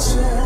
Mountain.